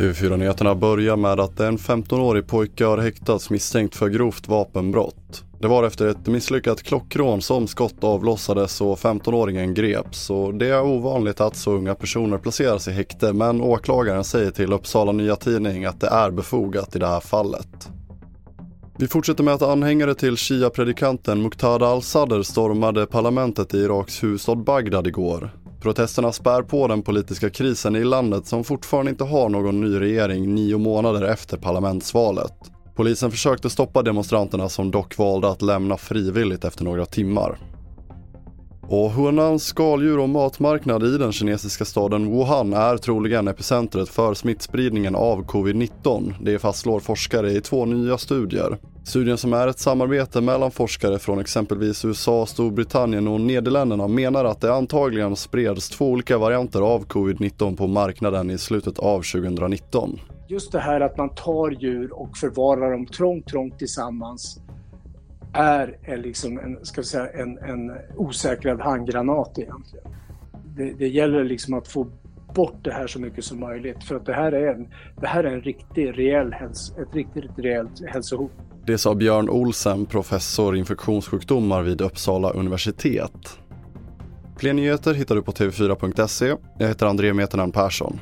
TV4-nyheterna börjar med att en 15-årig pojke har häktats misstänkt för grovt vapenbrott. Det var efter ett misslyckat klockrån som skott avlossades och 15-åringen greps. Och det är ovanligt att så unga personer placeras i häkte men åklagaren säger till Uppsala Nya Tidning att det är befogat i det här fallet. Vi fortsätter med att anhängare till Shia-predikanten Muqtada al-Sadr stormade parlamentet i Iraks huvudstad Bagdad igår. Protesterna spär på den politiska krisen i landet som fortfarande inte har någon ny regering nio månader efter parlamentsvalet. Polisen försökte stoppa demonstranterna som dock valde att lämna frivilligt efter några timmar. Och Hunans skaldjur och matmarknad i den kinesiska staden Wuhan är troligen epicentret för smittspridningen av covid-19. Det fastslår forskare i två nya studier. Studien som är ett samarbete mellan forskare från exempelvis USA, Storbritannien och Nederländerna menar att det antagligen spreds två olika varianter av covid-19 på marknaden i slutet av 2019. Just det här att man tar djur och förvarar dem trångt, trångt tillsammans är, är liksom en, ska vi säga, en, en osäkrad handgranat egentligen. Det, det gäller liksom att få bort det här så mycket som möjligt för att det här är en, det här är en riktig, rejäl häls, ett riktigt reellt hälsohot. Det sa Björn Olsen, professor i infektionssjukdomar vid Uppsala universitet. Fler nyheter hittar du på tv4.se. Jag heter André Meternan Persson.